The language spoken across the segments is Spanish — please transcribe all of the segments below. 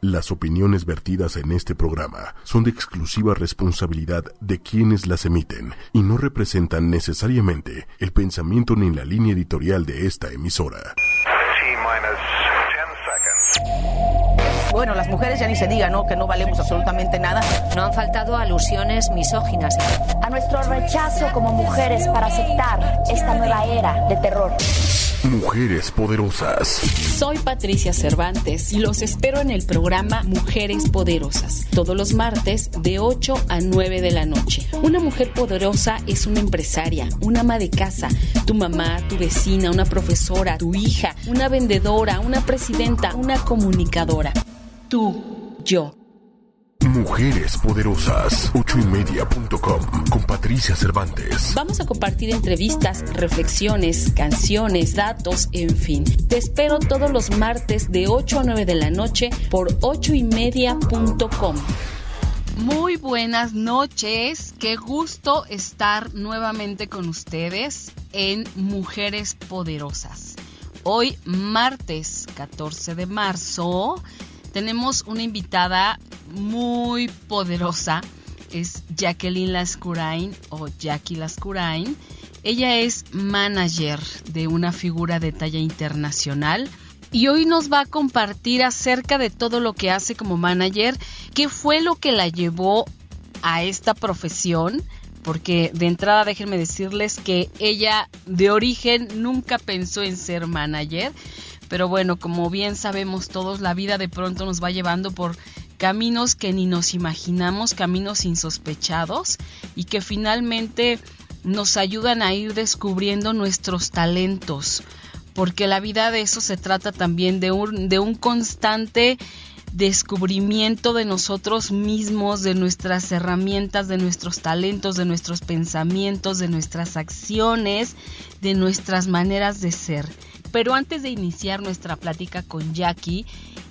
Las opiniones vertidas en este programa son de exclusiva responsabilidad de quienes las emiten y no representan necesariamente el pensamiento ni la línea editorial de esta emisora. Bueno, las mujeres ya ni se diga, ¿no? Que no valemos absolutamente nada. No han faltado alusiones misóginas. A nuestro rechazo como mujeres para aceptar esta nueva era de terror. Mujeres Poderosas. Soy Patricia Cervantes y los espero en el programa Mujeres Poderosas, todos los martes de 8 a 9 de la noche. Una mujer poderosa es una empresaria, una ama de casa, tu mamá, tu vecina, una profesora, tu hija, una vendedora, una presidenta, una comunicadora. Tú, yo. Mujeres Poderosas, ochoymedia.com con Patricia Cervantes. Vamos a compartir entrevistas, reflexiones, canciones, datos, en fin. Te espero todos los martes de 8 a 9 de la noche por ochoymedia.com. Muy buenas noches, qué gusto estar nuevamente con ustedes en Mujeres Poderosas. Hoy martes 14 de marzo tenemos una invitada muy poderosa, es Jacqueline Lascurain o Jackie Lascurain. Ella es manager de una figura de talla internacional y hoy nos va a compartir acerca de todo lo que hace como manager, qué fue lo que la llevó a esta profesión, porque de entrada déjenme decirles que ella de origen nunca pensó en ser manager, pero bueno, como bien sabemos todos, la vida de pronto nos va llevando por caminos que ni nos imaginamos, caminos insospechados y que finalmente nos ayudan a ir descubriendo nuestros talentos, porque la vida de eso se trata también de un, de un constante descubrimiento de nosotros mismos, de nuestras herramientas, de nuestros talentos, de nuestros pensamientos, de nuestras acciones, de nuestras maneras de ser. Pero antes de iniciar nuestra plática con Jackie,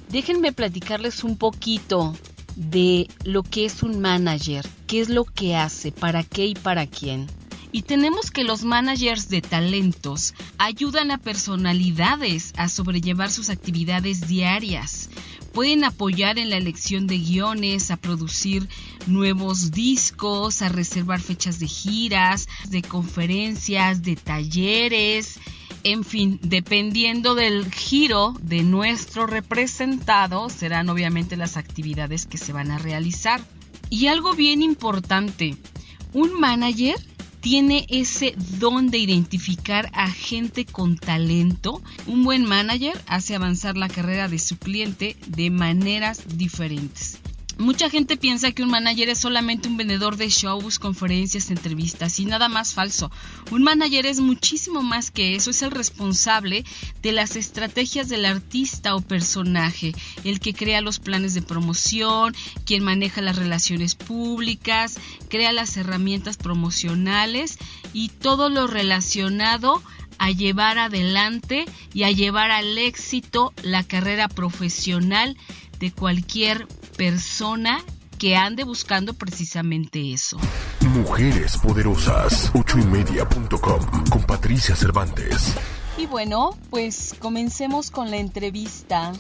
déjenme platicarles un poquito de lo que es un manager, qué es lo que hace, para qué y para quién. Y tenemos que los managers de talentos ayudan a personalidades a sobrellevar sus actividades diarias. Pueden apoyar en la elección de guiones, a producir nuevos discos, a reservar fechas de giras, de conferencias, de talleres, en fin, dependiendo del giro de nuestro representado, serán obviamente las actividades que se van a realizar. Y algo bien importante, un manager tiene ese don de identificar a gente con talento. Un buen manager hace avanzar la carrera de su cliente de maneras diferentes. Mucha gente piensa que un manager es solamente un vendedor de shows, conferencias, entrevistas y nada más falso. Un manager es muchísimo más que eso, es el responsable de las estrategias del artista o personaje, el que crea los planes de promoción, quien maneja las relaciones públicas, crea las herramientas promocionales y todo lo relacionado a llevar adelante y a llevar al éxito la carrera profesional de cualquier persona que ande buscando precisamente eso. Mujeres Poderosas, ochoymedia.com con Patricia Cervantes. Y bueno, pues comencemos con la entrevista.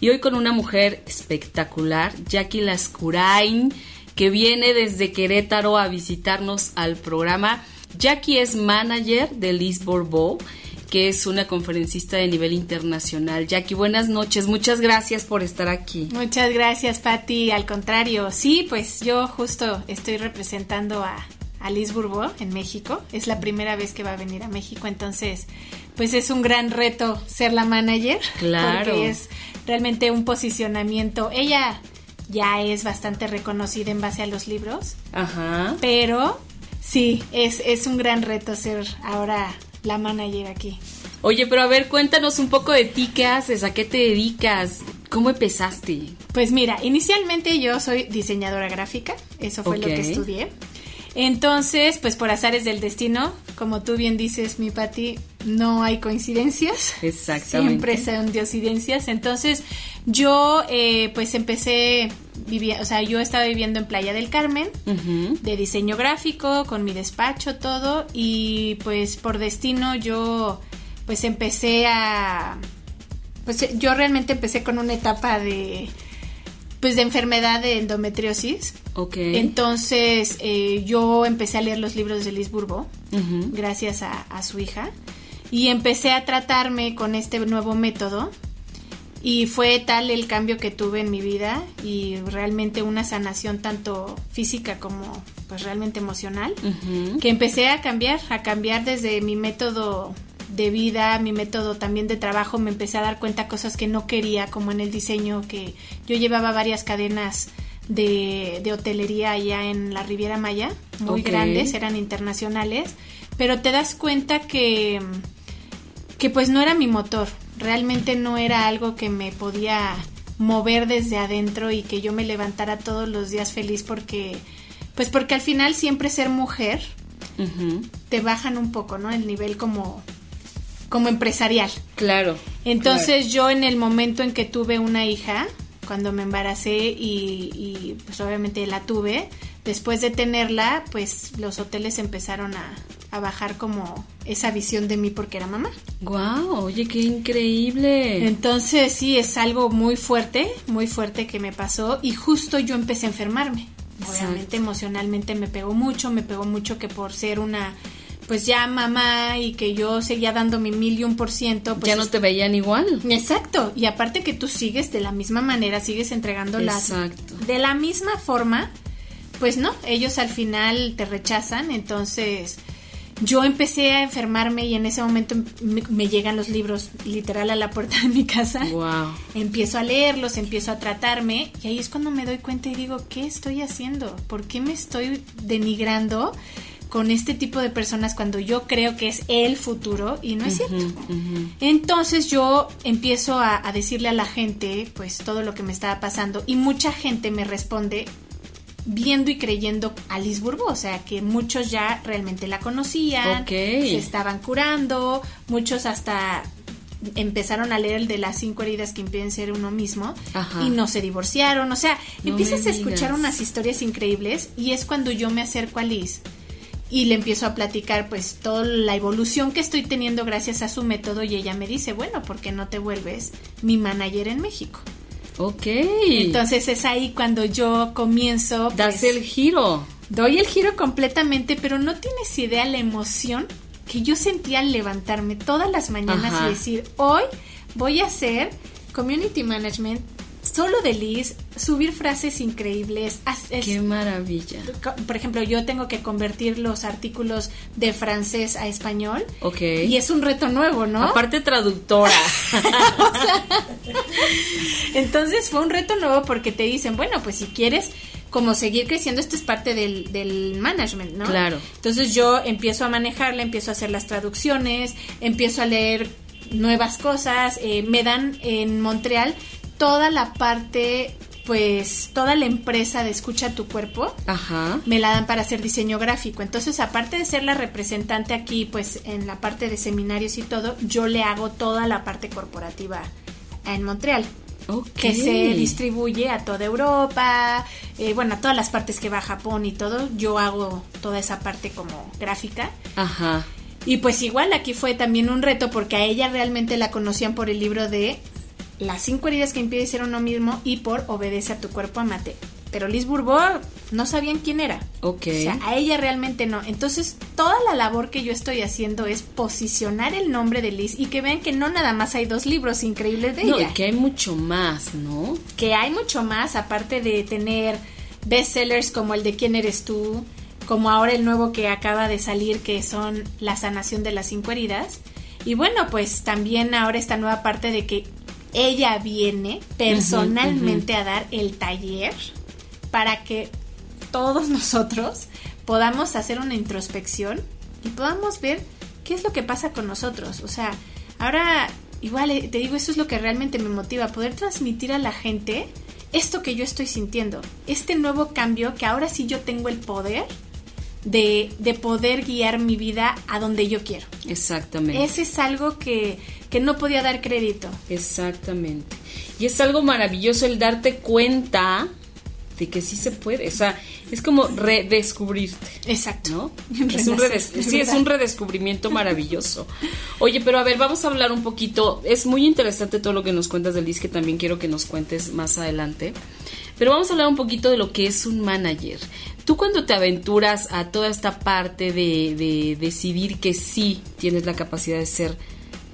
Y hoy con una mujer espectacular, Jackie Lascurain, que viene desde Querétaro a visitarnos al programa. Jackie es manager de Liz Bourbeau que es una conferencista de nivel internacional. Jackie, buenas noches, muchas gracias por estar aquí. Muchas gracias, Patti. Al contrario, sí, pues yo justo estoy representando a, a Liz Bourbeau en México. Es la primera vez que va a venir a México, entonces, pues es un gran reto ser la manager. Claro. Porque es realmente un posicionamiento. Ella ya es bastante reconocida en base a los libros. Ajá. Pero sí, es, es un gran reto ser ahora la manager aquí. Oye, pero a ver, cuéntanos un poco de ti, ¿qué haces? ¿A qué te dedicas? ¿Cómo empezaste? Pues mira, inicialmente yo soy diseñadora gráfica, eso fue lo que estudié. Entonces, pues por azares del destino, como tú bien dices, mi Pati, no hay coincidencias. Exactamente. Siempre son diosidencias. Entonces, yo eh, pues empecé, vivía, o sea, yo estaba viviendo en Playa del Carmen, de diseño gráfico, con mi despacho, todo, y pues por destino yo pues empecé a, pues yo realmente empecé con una etapa de pues de enfermedad de endometriosis. Ok. Entonces eh, yo empecé a leer los libros de Liz Bourbeau, gracias a, a su hija, y empecé a tratarme con este nuevo método. Y fue tal el cambio que tuve en mi vida y realmente una sanación tanto física como pues realmente emocional, que empecé a cambiar, a cambiar desde mi método de vida, mi método también de trabajo, me empecé a dar cuenta cosas que no quería, como en el diseño, que yo llevaba varias cadenas de, de hotelería allá en la Riviera Maya, muy grandes, eran internacionales, pero te das cuenta que, que pues no era mi motor, realmente no era algo que me podía mover desde adentro y que yo me levantara todos los días feliz porque pues porque al final siempre ser mujer te bajan un poco, ¿no? El nivel como como empresarial. Claro. Entonces yo en el momento en que tuve una hija, cuando me embaracé y, y, pues obviamente la tuve, después de tenerla, pues los hoteles empezaron a, a bajar como esa visión de mí porque era mamá. Wow, oye, qué increíble. Entonces sí, es algo muy fuerte, muy fuerte que me pasó y justo yo empecé a enfermarme. Obviamente emocionalmente me pegó mucho, me pegó mucho que por ser una pues ya mamá y que yo seguía dando mi mil y un por ciento, pues ya no te veían igual. Exacto, y aparte que tú sigues de la misma manera, sigues entregando las Exacto. de la misma forma, pues no, ellos al final te rechazan, entonces yo empecé a enfermarme y en ese momento me, me llegan los libros literal a la puerta de mi casa. Wow. Empiezo a leerlos, empiezo a tratarme y ahí es cuando me doy cuenta y digo, ¿qué estoy haciendo? ¿Por qué me estoy denigrando con este tipo de personas cuando yo creo que es el futuro y no es cierto? Entonces yo empiezo a, a decirle a la gente pues todo lo que me estaba pasando y mucha gente me responde viendo y creyendo a Liz Bourbeau, o sea que muchos ya realmente la conocían, se estaban curando, muchos hasta empezaron a leer el de las cinco heridas que impiden ser uno mismo Ajá. y no se divorciaron, o sea, No empiezas a escuchar unas historias increíbles y es cuando yo me acerco a Liz y le empiezo a platicar pues toda la evolución que estoy teniendo gracias a su método y ella me dice, bueno, ¿por qué no te vuelves mi manager en México? Ok. Entonces es ahí cuando yo comienzo, das pues, el giro. doy el giro completamente, pero no tienes idea la emoción que yo sentía al levantarme todas las mañanas Ajá. y decir, hoy voy a hacer community management solo de Liz, subir frases increíbles, es- Qué maravilla. por ejemplo, yo tengo que convertir los artículos de francés a español Ok. y es un reto nuevo, ¿no? Aparte traductora. Entonces fue un reto nuevo porque te dicen, bueno, pues si quieres como seguir creciendo, esto es parte del, del management, ¿no? Claro. Entonces yo empiezo a manejarla, empiezo a hacer las traducciones, empiezo a leer nuevas cosas, eh, me dan en Montreal toda la parte, pues toda la empresa de escucha tu cuerpo, Ajá. me la dan para hacer diseño gráfico. Entonces, aparte de ser la representante aquí, pues en la parte de seminarios y todo, yo le hago toda la parte corporativa en Montreal. Ok. Que se distribuye a toda Europa, eh, bueno, a todas las partes que va a Japón y todo. Yo hago toda esa parte como gráfica. Ajá. Y pues igual aquí fue también un reto porque a ella realmente la conocían por el libro de Las cinco heridas que impiden ser uno mismo y por Obedece a tu cuerpo, amate. Pero Liz Bourbeau no sabían quién era. Ok. O sea, a ella realmente no. Entonces, toda la labor que yo estoy haciendo es posicionar el nombre de Liz y que vean que no nada más hay dos libros increíbles de no, ella. que hay mucho más, ¿no? Que hay mucho más, aparte de tener bestsellers como el de ¿Quién eres tú? Como ahora el nuevo que acaba de salir, que son La sanación de las cinco heridas. Y bueno, pues también ahora esta nueva parte de que ella viene personalmente a dar el taller para que todos nosotros podamos hacer una introspección y podamos ver qué es lo que pasa con nosotros. O sea, ahora igual eh, te digo, eso es lo que realmente me motiva, poder transmitir a la gente esto que yo estoy sintiendo, este nuevo cambio que ahora sí yo tengo el poder de, de poder guiar mi vida a donde yo quiero. Exactamente. Ese es algo que, que no podía dar crédito. Exactamente. Y es algo maravilloso el darte cuenta de que sí se puede. O sea, es como redescubrirte. Exacto. ¿No? Es un, redes- sí, es un redescubrimiento maravilloso. Oye, pero a ver, vamos a hablar un poquito. Es muy interesante todo lo que nos cuentas de Liz, que también quiero que nos cuentes más adelante. Pero vamos a hablar un poquito de lo que es un manager. Tú cuando te aventuras a toda esta parte de, de decidir que sí tienes la capacidad de ser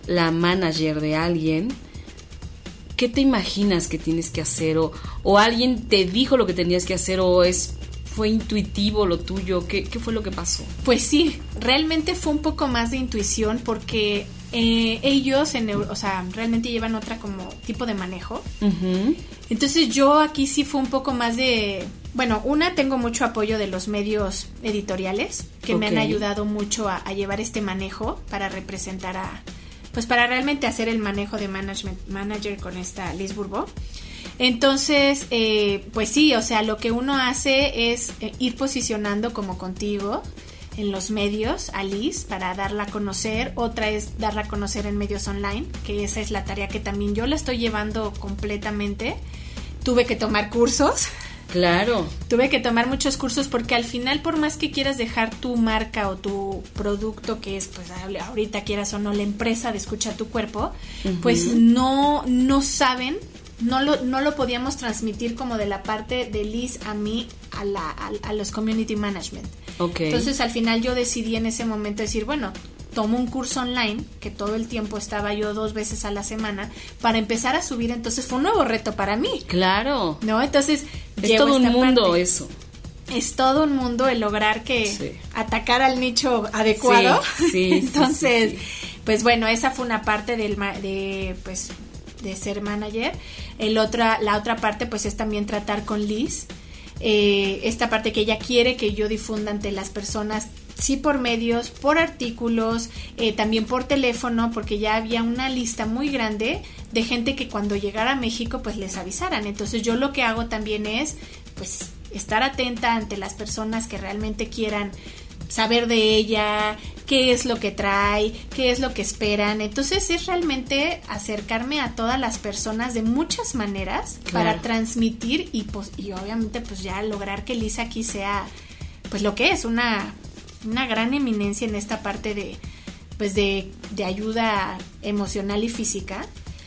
la manager de alguien, ¿qué te imaginas que tienes que hacer? ¿O, o alguien te dijo lo que tenías que hacer? ¿O es fue intuitivo lo tuyo? ¿Qué, ¿Qué, fue lo que pasó? Pues sí, realmente fue un poco más de intuición porque eh, ellos, en, o sea, realmente llevan otra como tipo de manejo. Entonces yo aquí sí fue un poco más de, bueno, una tengo mucho apoyo de los medios editoriales que okay. me han ayudado mucho a, a, llevar este manejo para representar a, pues para realmente hacer el manejo de management manager con esta Liz Bourbeau. Entonces, eh, pues sí, o sea, lo que uno hace es eh, ir posicionando como contigo en los medios a Liz para darla a conocer. Otra es darla a conocer en medios online, que esa es la tarea que también yo la estoy llevando completamente. Tuve que tomar cursos. Claro. Tuve que tomar muchos cursos porque al final, por más que quieras dejar tu marca o tu producto, que es, pues ahorita quieras o no, la empresa de escucha tu cuerpo, uh -huh. pues no, no saben no lo, no lo podíamos transmitir como de la parte de Liz a mí a, la, a, a los community management. Okay. Entonces al final yo decidí en ese momento decir, bueno, tomo un curso online, que todo el tiempo estaba yo dos veces a la semana, para empezar a subir, entonces fue un nuevo reto para mí. Claro. ¿No? Entonces... Es todo un mundo parte. eso. Es todo un mundo el lograr que sí. atacar al nicho adecuado. Sí, sí entonces, sí, pues bueno, esa fue una parte del, de, pues, de ser manager. El otra, la otra parte pues es también tratar con Liz. Eh, esta parte que ella quiere que yo difunda ante las personas, sí por medios, por artículos, eh, también por teléfono, porque ya había una lista muy grande de gente que cuando llegara a México pues les avisaran. Entonces yo lo que hago también es pues estar atenta ante las personas que realmente quieran saber de ella, qué es lo que trae, qué es lo que esperan. Entonces es realmente acercarme a todas las personas de muchas maneras claro. para transmitir y, pues, y obviamente pues ya lograr que Lisa aquí sea pues lo que es, una, una gran eminencia en esta parte de pues de, de ayuda emocional y física.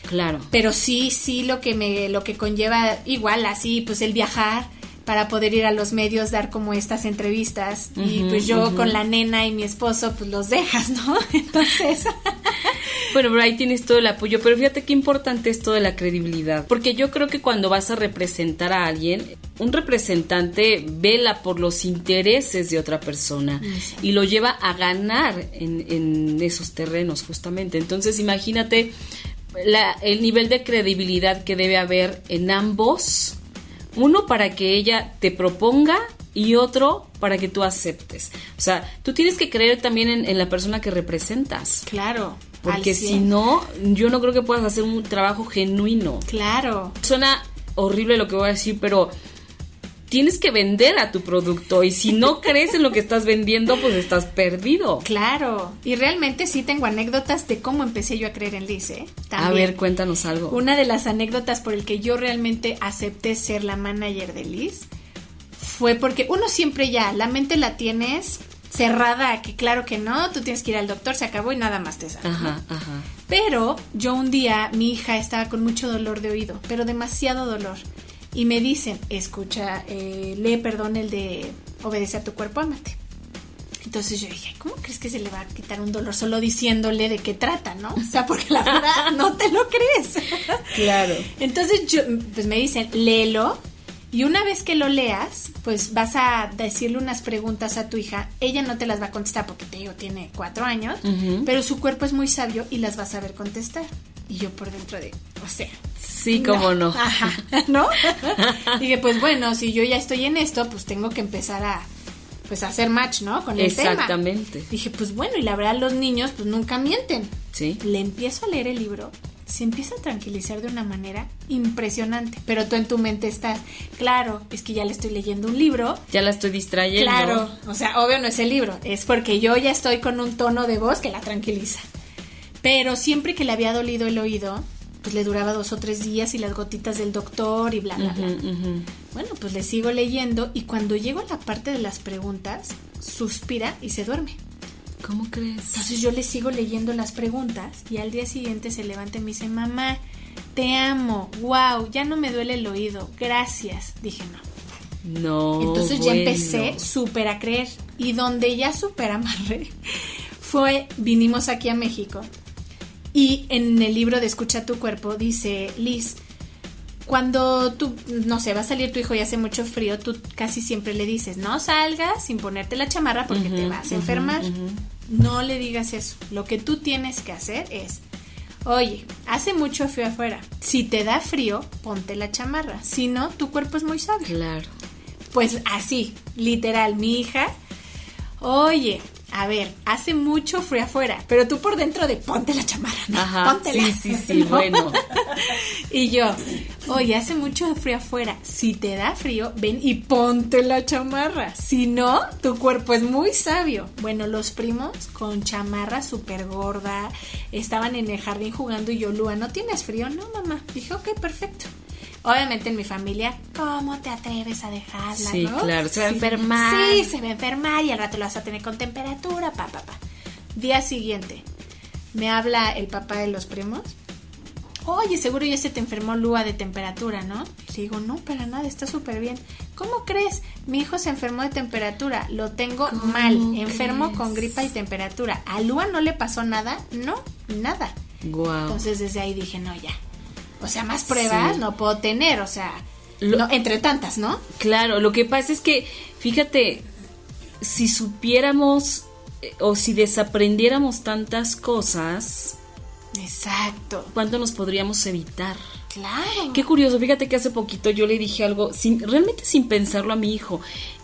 Claro. Pero sí, sí lo que me, lo que conlleva igual así, pues el viajar, para poder ir a los medios dar como estas entrevistas uh -huh, y pues yo uh -huh. con la nena y mi esposo pues los dejas, ¿no? Entonces Bueno, pero ahí tienes todo el apoyo, pero fíjate qué importante es todo de la credibilidad, porque yo creo que cuando vas a representar a alguien, un representante vela por los intereses de otra persona sí. y lo lleva a ganar en, en esos terrenos justamente. Entonces imagínate la, el nivel de credibilidad que debe haber en ambos uno para que ella te proponga y otro para que tú aceptes. O sea, tú tienes que creer también en, en la persona que representas. Claro. Porque si no, yo no creo que puedas hacer un trabajo genuino. Claro. Suena horrible lo que voy a decir, pero tienes que vender a tu producto y si no crees en lo que estás vendiendo, pues estás perdido. Claro, y realmente sí tengo anécdotas de cómo empecé yo a creer en Liz, ¿eh? También. A ver, cuéntanos algo. Una de las anécdotas por el que yo realmente acepté ser la manager de Liz fue porque uno siempre ya, la mente la tienes cerrada, que claro que no, tú tienes que ir al doctor, se acabó y nada más te sale. Ajá, ajá. Pero yo un día, mi hija estaba con mucho dolor de oído, pero demasiado dolor y me dicen, escucha, eh, lee, perdón, el de obedece a tu cuerpo, amate. Entonces yo dije, ¿cómo crees que se le va a quitar un dolor solo diciéndole de qué trata, no? O sea, porque la verdad no te lo crees. Claro. Entonces yo, pues me dicen, léelo y una vez que lo leas, pues vas a decirle unas preguntas a tu hija. Ella no te las va a contestar porque te digo, tiene cuatro años, uh -huh. pero su cuerpo es muy sabio y las vas a ver contestar. Y yo por dentro de, o sea, Sí, cómo no. no. Ajá, ¿no? Dije, pues bueno, si yo ya estoy en esto, pues tengo que empezar a pues a hacer match, ¿no? Con el Exactamente. tema. Dije, pues bueno, y la verdad los niños pues nunca mienten. Sí. Le empiezo a leer el libro, se empieza a tranquilizar de una manera impresionante, pero tú en tu mente estás, claro, es que ya le estoy leyendo un libro. Ya la estoy distrayendo. Claro, o sea, obvio no es el libro, es porque yo ya estoy con un tono de voz que la tranquiliza. Pero siempre que le había dolido el oído, pues le duraba dos o tres días y las gotitas del doctor y bla, bla, bla. Uh -huh, uh -huh. Bueno, pues le sigo leyendo y cuando llego a la parte de las preguntas, suspira y se duerme. ¿Cómo crees? Entonces yo le sigo leyendo las preguntas y al día siguiente se levanta y me dice, mamá, te amo, wow, ya no me duele el oído, gracias. Dije, no. No. Entonces ya empecé súper a creer. Y donde ya súper amarré fue, vinimos aquí a México. Y en el libro de Escucha tu cuerpo dice, Liz, cuando tú, no sé, va a salir tu hijo y hace mucho frío, tú casi siempre le dices, no salgas sin ponerte la chamarra porque te vas a enfermar. No le digas eso. Lo que tú tienes que hacer es, oye, hace mucho frío afuera. Si te da frío, ponte la chamarra. Si no, tu cuerpo es muy sabio. Claro. Pues así, literal, mi hija, oye, a ver, hace mucho frío afuera, pero tú por dentro de ponte la chamarra, ¿no? Ajá. Póntela. Sí, sí, sí, ¿no? bueno. y yo, oye, hace mucho frío afuera. Si te da frío, ven y ponte la chamarra. Si no, tu cuerpo es muy sabio. Bueno, los primos con chamarra súper gorda estaban en el jardín jugando y yo, Lua, ¿no tienes frío? No, mamá. Dije, ok, perfecto. Obviamente en mi familia, ¿cómo te atreves a dejarla? Sí, no? claro, se va a enfermar. Sí, se va a enfermar y al rato lo vas a tener con temperatura, pa, pa, pa. Día siguiente, me habla el papá de los primos. Oye, seguro ya se te enfermó Lua de temperatura, ¿no? Le digo, no, para nada, está súper bien. ¿Cómo crees? Mi hijo se enfermó de temperatura, lo tengo mal, enfermo con gripa y temperatura. ¿A Lua no le pasó nada? No, nada. Guau. Entonces desde ahí dije, no, ya. O sea, más pruebas Sí. no puedo tener, o sea, Lo- no, entre tantas, ¿no? Claro, lo que pasa es que, fíjate, si supiéramos eh, o si desaprendiéramos tantas cosas, Exacto. ¿cuánto nos podríamos evitar? Claro. Qué curioso, fíjate que hace poquito yo le dije algo, sin, realmente sin pensarlo a mi hijo.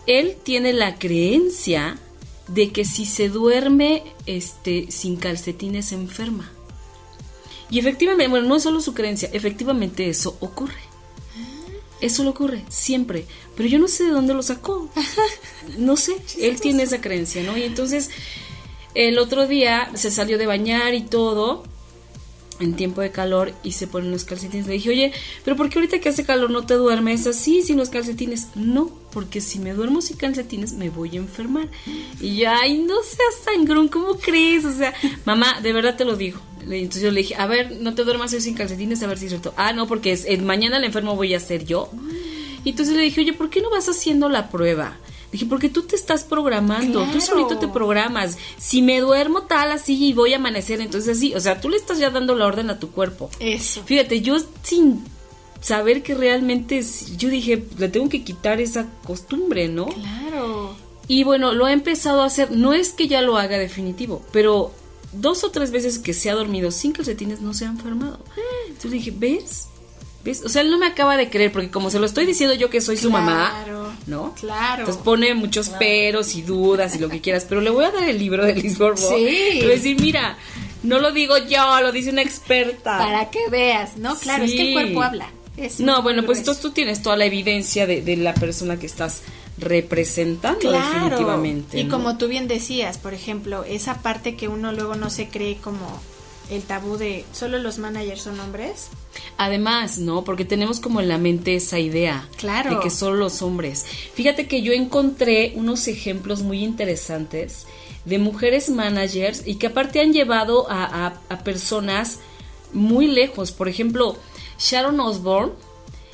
Él tiene la creencia de que si se duerme este, sin calcetines se enferma. Y efectivamente, bueno, no es solo su creencia, efectivamente eso ocurre. Eso le ocurre, siempre. Pero yo no sé de dónde lo sacó. No sé, él tiene esa creencia, ¿no? Y entonces, el otro día se salió de bañar y todo, en tiempo de calor, y se ponen los calcetines. Le dije, oye, pero ¿por qué ahorita que hace calor no te duermes así sin los calcetines? No, porque si me duermo sin calcetines me voy a enfermar. Y yo, ay, no seas sangrón, ¿cómo crees? O sea, mamá, de verdad te lo digo. Entonces yo le dije, a ver, no te duermas sin calcetines, a ver si es cierto. Ah, no, porque es, el mañana el enfermo voy a ser yo. Y entonces le dije, oye, ¿por qué no vas haciendo la prueba? Dije, porque tú te estás programando, tú Claro. solito te programas. Si me duermo tal así y voy a amanecer, entonces así, o sea, tú le estás ya dando la orden a tu cuerpo. Eso. Fíjate, yo sin saber que realmente, es- yo dije, le tengo que quitar esa costumbre, ¿no? Claro. Y bueno, lo he empezado a hacer, no es que ya lo haga definitivo, pero dos o tres veces que se ha dormido sin calcetines no se ha enfermado. Entonces dije, ¿ves? ¿Ves? O sea, él no me acaba de creer, porque como se lo estoy diciendo yo que soy su mamá, Claro. ¿no? Claro. Entonces pone muchos peros y dudas y lo que quieras, pero le voy a dar el libro de Liz Borbó. Sí. Le voy a decir, mira, no lo digo yo, lo dice una experta. Para que veas, ¿no? Claro, es que el cuerpo habla. Es No, bueno, pues entonces tú tienes toda la evidencia de, de la persona que estás representando Claro. definitivamente. Y ¿no? como tú bien decías, por ejemplo, esa parte que uno luego no se cree como el tabú de solo los managers son hombres. Además, ¿no? Porque tenemos como en la mente esa idea Claro. de que solo los hombres. Fíjate que yo encontré unos ejemplos muy interesantes de mujeres managers y que aparte han llevado a, a- a personas muy lejos. Por ejemplo, Sharon Osbourne,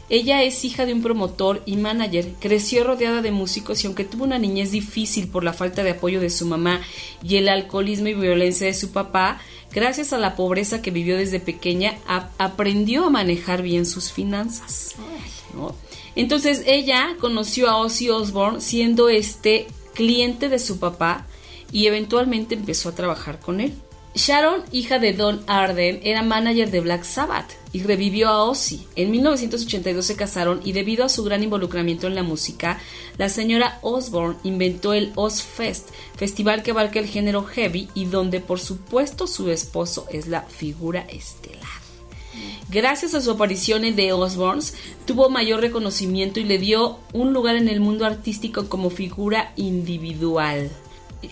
ella es hija de un promotor y manager, creció rodeada de músicos y aunque tuvo una niñez difícil por la falta de apoyo de su mamá y el alcoholismo y violencia de su papá, gracias a la pobreza que vivió desde pequeña, aprendió a manejar bien sus finanzas. Entonces ella conoció a Ozzy Osbourne siendo este cliente de su papá y eventualmente empezó a trabajar con él. Sharon, hija de Don Arden, era manager de Black Sabbath y revivió a Ozzy. En 1982 se casaron y debido a su gran involucramiento en la música, la señora Osbourne inventó el Ozfest, festival que abarca el género heavy y donde por supuesto su esposo es la figura estelar. Gracias a su aparición en The Osbournes, tuvo mayor reconocimiento y le dio un lugar en el mundo artístico como figura individual.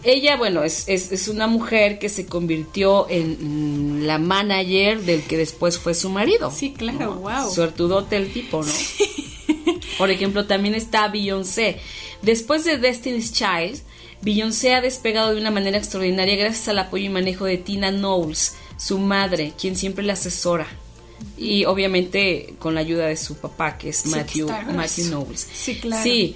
Ella, bueno, es, es- es una mujer que se convirtió en mm, la manager del que después fue su marido. Sí, claro, wow. Suertudote el tipo, ¿no? Por ejemplo, también está Beyoncé. Después de Destiny's Child, Beyoncé ha despegado de una manera extraordinaria gracias al apoyo y manejo de Tina Knowles, su madre, quien siempre la asesora. Y obviamente con la ayuda de su papá, que es Matthew, Matthew. Knowles. Sí, claro. Sí.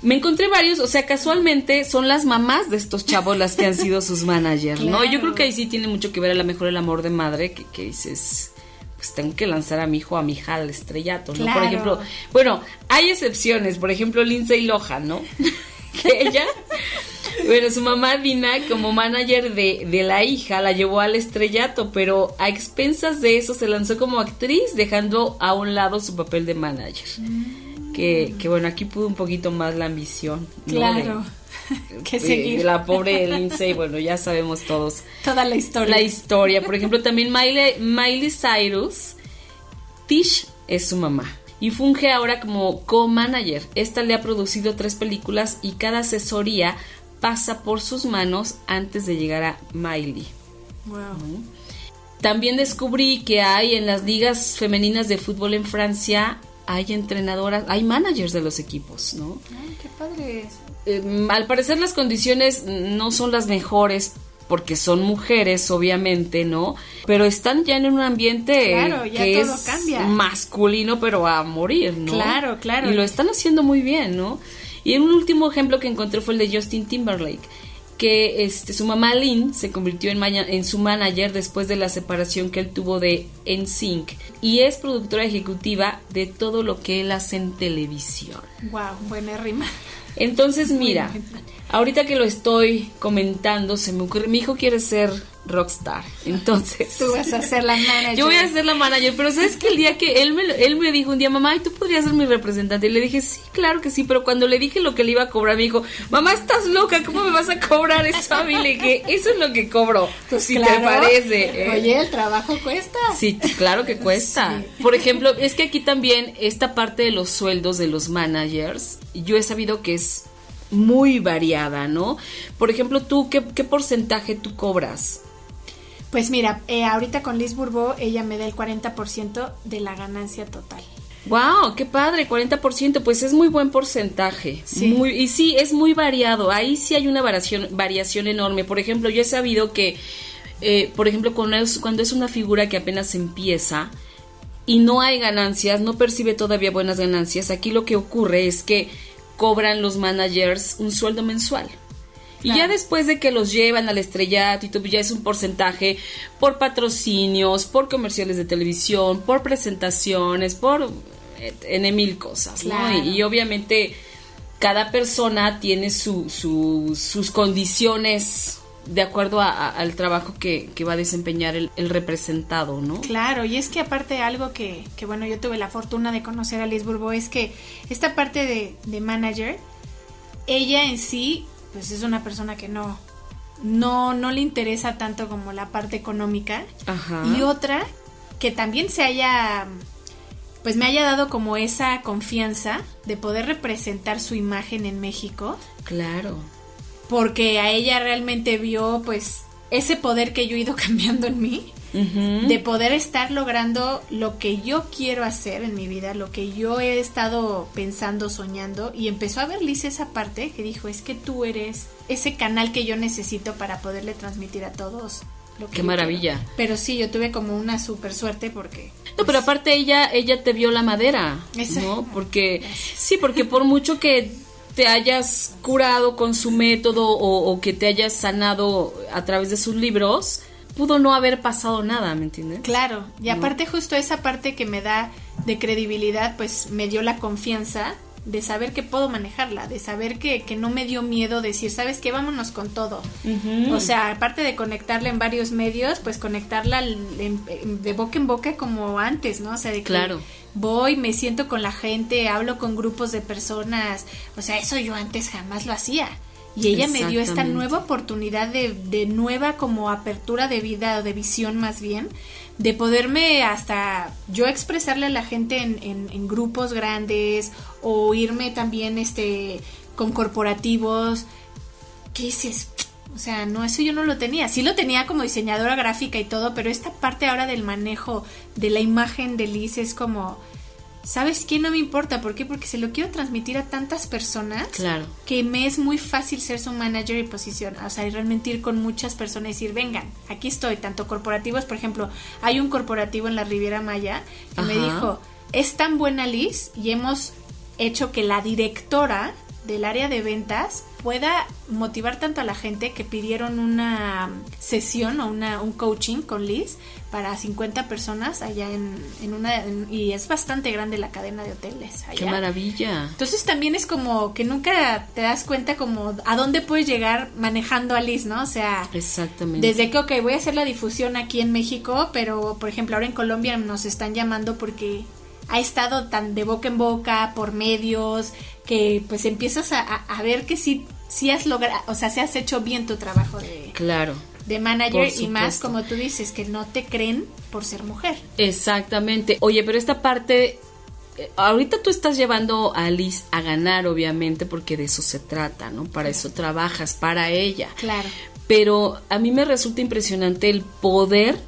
Me encontré varios, o sea, casualmente son las mamás de estos chavos las que han sido sus managers, ¿no? Yo creo que ahí sí tiene mucho que ver a lo mejor el amor de madre, que, que dices, pues tengo que lanzar a mi hijo, a mi hija al estrellato, ¿no? Por ejemplo, bueno, hay excepciones, por ejemplo, Lindsay Lohan, ¿no? que ella, bueno, su mamá Dina como manager de, de la hija la llevó al estrellato, pero a expensas de eso se lanzó como actriz, dejando a un lado su papel de manager. Que, que bueno, aquí pudo un poquito más la ambición. ¿no? Claro. De- que seguir de la pobre Lindsay, bueno, ya sabemos todos toda la historia. la historia. Por ejemplo, también Miley, Miley Cyrus, Tish es su mamá. Y funge ahora como co-manager. Esta le ha producido tres películas y cada asesoría pasa por sus manos antes de llegar a Miley. Wow. También descubrí que hay en las ligas femeninas de fútbol en Francia, hay entrenadoras, hay managers de los equipos, ¿no? Ay, qué padre es. Eh, al parecer las condiciones no son las mejores porque son mujeres, obviamente, ¿no? Pero están ya en un ambiente Claro, ya que todo es cambia. masculino, pero a morir, ¿no? Claro, claro. Y lo están haciendo muy bien, ¿no? Y un último ejemplo que encontré fue el de Justin Timberlake, que este, su mamá Lynn se convirtió en, su manager después de la separación que él tuvo de NSYNC y es productora ejecutiva de todo lo que él hace en televisión. Wow, buena rima. Entonces, mira, ahorita que lo estoy comentando, se me ocurre, mi hijo quiere ser rockstar. Entonces, Tú vas a ser la manager. yo voy a ser la manager, pero sabes que el día que él me, él me dijo un día, mamá, ¿y tú podrías ser mi representante? Y le dije, sí, claro que sí, pero cuando le dije lo que le iba a cobrar, me dijo, mamá, estás loca, ¿cómo me vas a cobrar eso a mí? Le dije, eso es lo que cobro, Pues si claro. te parece. ¿eh?". Oye, el trabajo cuesta. Sí, claro que cuesta. Por ejemplo, es que aquí también esta parte de los sueldos de los managers, yo he sabido que es muy variada, ¿no? Por ejemplo, tú, ¿qué, qué porcentaje tú cobras? Pues mira, eh, ahorita con Liz Bourbeau, ella me da el 40% de la ganancia total. ¡Wow! ¡Qué padre! 40%, pues es muy buen porcentaje. Sí. Muy, y sí, es muy variado. Ahí sí hay una variación, variación enorme. Por ejemplo, yo he sabido que, eh, por ejemplo, cuando es, cuando es una figura que apenas empieza y no hay ganancias, no percibe todavía buenas ganancias, aquí lo que ocurre es que cobran los managers un sueldo mensual. Y ya después de que los llevan al estrellato y todo, ya es un porcentaje por patrocinios, por comerciales de televisión, por presentaciones, por eh, N mil cosas, ¿no? Claro. Y, y obviamente cada persona tiene su, su- sus condiciones de acuerdo a- a- al trabajo que, que va a desempeñar el, el representado, ¿no? Claro, y es que aparte algo que, que, bueno, yo tuve la fortuna de conocer a Liz Bourbeau es que esta parte de, de manager, ella en sí, pues es una persona que no, no, no le interesa tanto como la parte económica. Ajá. Y otra, que también se haya, pues me haya dado como esa confianza de poder representar su imagen en México, Claro. porque a ella realmente vio pues ese poder que yo he ido cambiando en mí De poder estar logrando lo que yo quiero hacer en mi vida, lo que yo he estado pensando, soñando, y empezó a ver Liz esa parte que dijo, es que tú eres ese canal que yo necesito para poderle transmitir a todos. Lo que Qué maravilla. quiero". Pero sí, yo tuve como una super suerte porque... No, pero aparte ella, ella te vio la madera. ¿no? Porque, sí, porque por mucho que te hayas curado con su método o, o que te hayas sanado a través de sus libros, pudo no haber pasado nada, ¿me entiendes? Claro, y aparte justo esa parte que me da de credibilidad, pues me dio la confianza de saber que puedo manejarla, de saber que, que no me dio miedo decir, ¿sabes qué? Vámonos con todo. O sea, aparte de conectarla en varios medios, pues conectarla en- en- de boca en boca como antes, ¿no? O sea, de que Claro. voy, me siento con la gente, hablo con grupos de personas, o sea, eso yo antes jamás lo hacía. Y ella me dio esta nueva oportunidad de, de nueva como apertura de vida o de visión más bien, de poderme hasta yo expresarle a la gente en, en- en grupos grandes o irme también este con corporativos. ¿Qué dices? O sea, no, eso yo no lo tenía. Sí lo tenía como diseñadora gráfica y todo, pero esta parte ahora del manejo de la imagen de Liz es como ¿sabes qué? No me importa. ¿Por qué? Porque se lo quiero transmitir a tantas personas. Claro. Que me es muy fácil ser su manager y posición. O sea, y realmente ir con muchas personas y decir, vengan, aquí estoy. Tanto corporativos, por ejemplo, hay un corporativo en la Riviera Maya que me dijo, es tan buena Liz y hemos hecho que la directora del área de ventas pueda motivar tanto a la gente que pidieron una sesión o una, un coaching con Liz para 50 personas allá en, en una en- y es bastante grande la cadena de hoteles allá. Qué maravilla. Entonces también es como que nunca te das cuenta como a dónde puedes llegar manejando a Liz, ¿no? O sea, Exactamente. desde que, ok, voy a hacer la difusión aquí en México, pero por ejemplo ahora en Colombia nos están llamando porque ha estado tan de boca en boca, por medios, que pues empiezas a, a- a ver que sí, sí has logrado, o sea, sí has hecho bien tu trabajo de, Claro. de manager y más como tú dices, que no te creen por ser mujer. Exactamente. Oye, pero esta parte, eh, ahorita tú estás llevando a Liz a ganar, obviamente, porque de eso se trata, ¿no? Para eso trabajas, para ella. Claro. Pero a mí me resulta impresionante el poder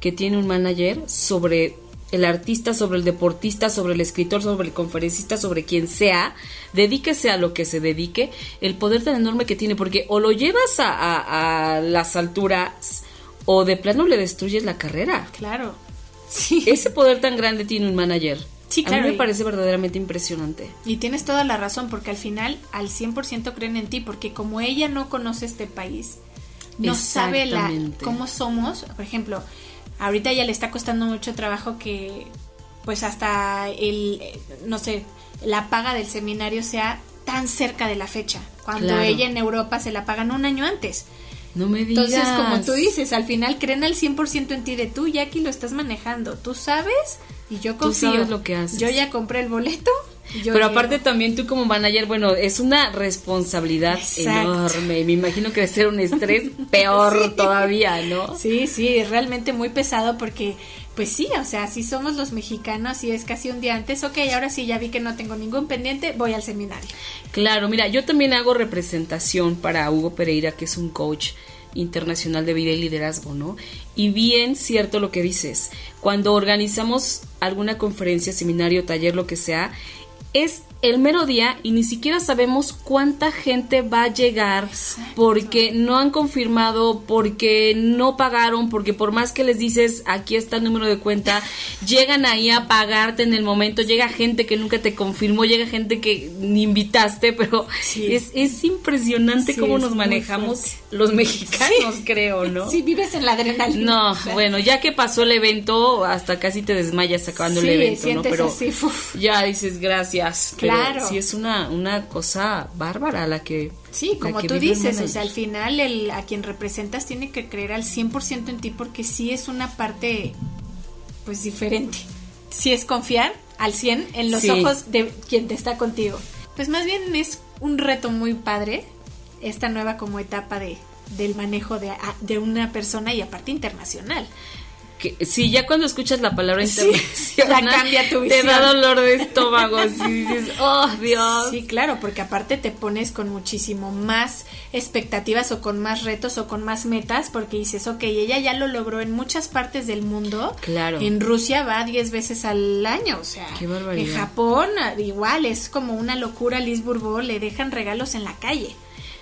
que tiene un manager sobre el artista, sobre el deportista, sobre el escritor, sobre el conferencista, sobre quien sea, dedíquese a lo que se dedique, el poder tan enorme que tiene, porque o lo llevas a, a- a las alturas o de plano le destruyes la carrera. Claro. Sí. Ese poder tan grande tiene un manager. Sí, A claro, mí me parece verdaderamente impresionante. Y tienes toda la razón, porque al final al 100% creen en ti, porque como ella no conoce este país, no sabe la, cómo somos, por ejemplo, ahorita ya le está costando mucho trabajo que, pues hasta el, no sé, la paga del seminario sea tan cerca de la fecha, cuando Claro. ella en Europa se la pagan un año antes. No me digas. Entonces, como tú dices, al final creen al 100% en ti de tú, aquí lo estás manejando, tú sabes y yo Tú confío. sabes lo que haces. Yo ya compré el boleto. Yo Pero aparte también tú como manager, bueno, es una responsabilidad Exacto. enorme. Me imagino que debe ser un estrés peor Sí. todavía, ¿no? Sí, sí, es realmente muy pesado porque, pues sí, o sea, si somos los mexicanos y es casi un día antes, ok, ahora sí ya vi que no tengo ningún pendiente, voy al seminario. Claro, mira, yo también hago representación para Hugo Pereira, que es un coach internacional de vida y liderazgo, ¿no? Y bien cierto lo que dices, cuando organizamos alguna conferencia, seminario, taller, lo que sea, es el mero día y ni siquiera sabemos cuánta gente va a llegar Exacto. porque no han confirmado, porque no pagaron, porque por más que les dices aquí está el número de cuenta, llegan ahí a pagarte en el momento, llega gente que nunca te confirmó, llega gente que ni invitaste, pero Sí. es, es impresionante Sí, cómo es nos manejamos los mexicanos, creo, ¿no? Sí, vives en la adrenalina. No, bueno, ya que pasó el evento, hasta casi te desmayas acabando el evento, ¿no? Pero así, ya dices gracias. Claro. sí es una, una cosa bárbara la que. Sí, como tú dices, o sea, al final el, a quien representas tiene que creer al 100% en ti porque sí es una parte, pues, diferente. Sí es confiar al 100 en los Sí. ojos de quien te está contigo. Pues más bien es un reto muy padre esta nueva como etapa de del manejo de, de una persona y aparte internacional. Que sí, ya cuando escuchas la palabra Sí, internacional, ya cambia tu te visión. da dolor de estómago, así dices, oh Dios. Sí, claro, porque aparte te pones con muchísimo más expectativas o con más retos o con más metas, porque dices, ok, ella ya lo logró en muchas partes del mundo. Claro. En Rusia va 10 veces al año, o sea. Qué barbaridad. En Japón, ah, igual, es como una locura. Liz Bourbeau le dejan regalos en la calle.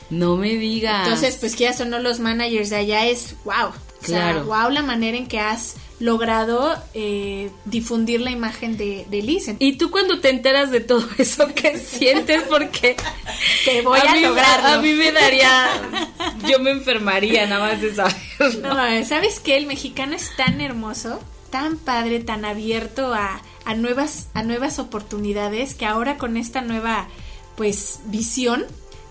No me digas. Entonces, pues, que ya son los managers de allá, es wow. O sea, Claro. wow la manera en que has logrado eh, difundir la imagen de, de Liz. ¿Y tú cuando te enteras de todo eso, qué sientes? Porque Que voy a mí, lograrlo. A mí me daría, yo me enfermaría nada más de saberlo. No, ¿sabes qué? El mexicano es tan hermoso, tan padre, tan abierto a, a nuevas, a nuevas oportunidades que ahora con esta nueva pues visión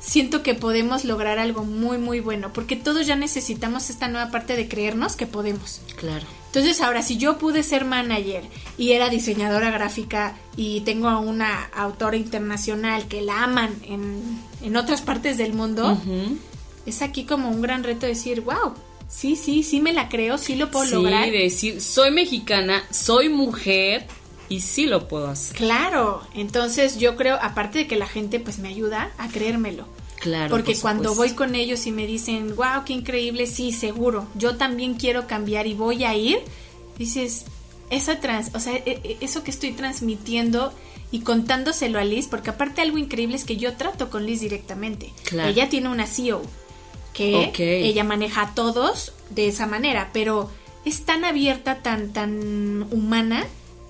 siento que podemos lograr algo muy muy bueno porque todos ya necesitamos esta nueva parte de creernos que podemos. Claro. Entonces ahora si yo pude ser manager y era diseñadora gráfica y tengo a una autora internacional que la aman en, en otras partes del mundo, es aquí como un gran reto decir, wow, sí, sí, sí me la creo, sí lo puedo sí, lograr. decir, soy mexicana, soy mujer y sí lo puedo hacer. Claro, entonces yo creo, aparte de que la gente pues me ayuda a creérmelo. Claro. Porque por cuando voy con ellos y me dicen, wow, qué increíble, sí, seguro, yo también quiero cambiar y voy a ir, dices, esa trans, o sea, e- e- eso que estoy transmitiendo y contándoselo a Liz, porque aparte algo increíble es que yo trato con Liz directamente. Claro. Ella tiene una CEO que ella maneja a todos de esa manera, pero es tan abierta, tan tan humana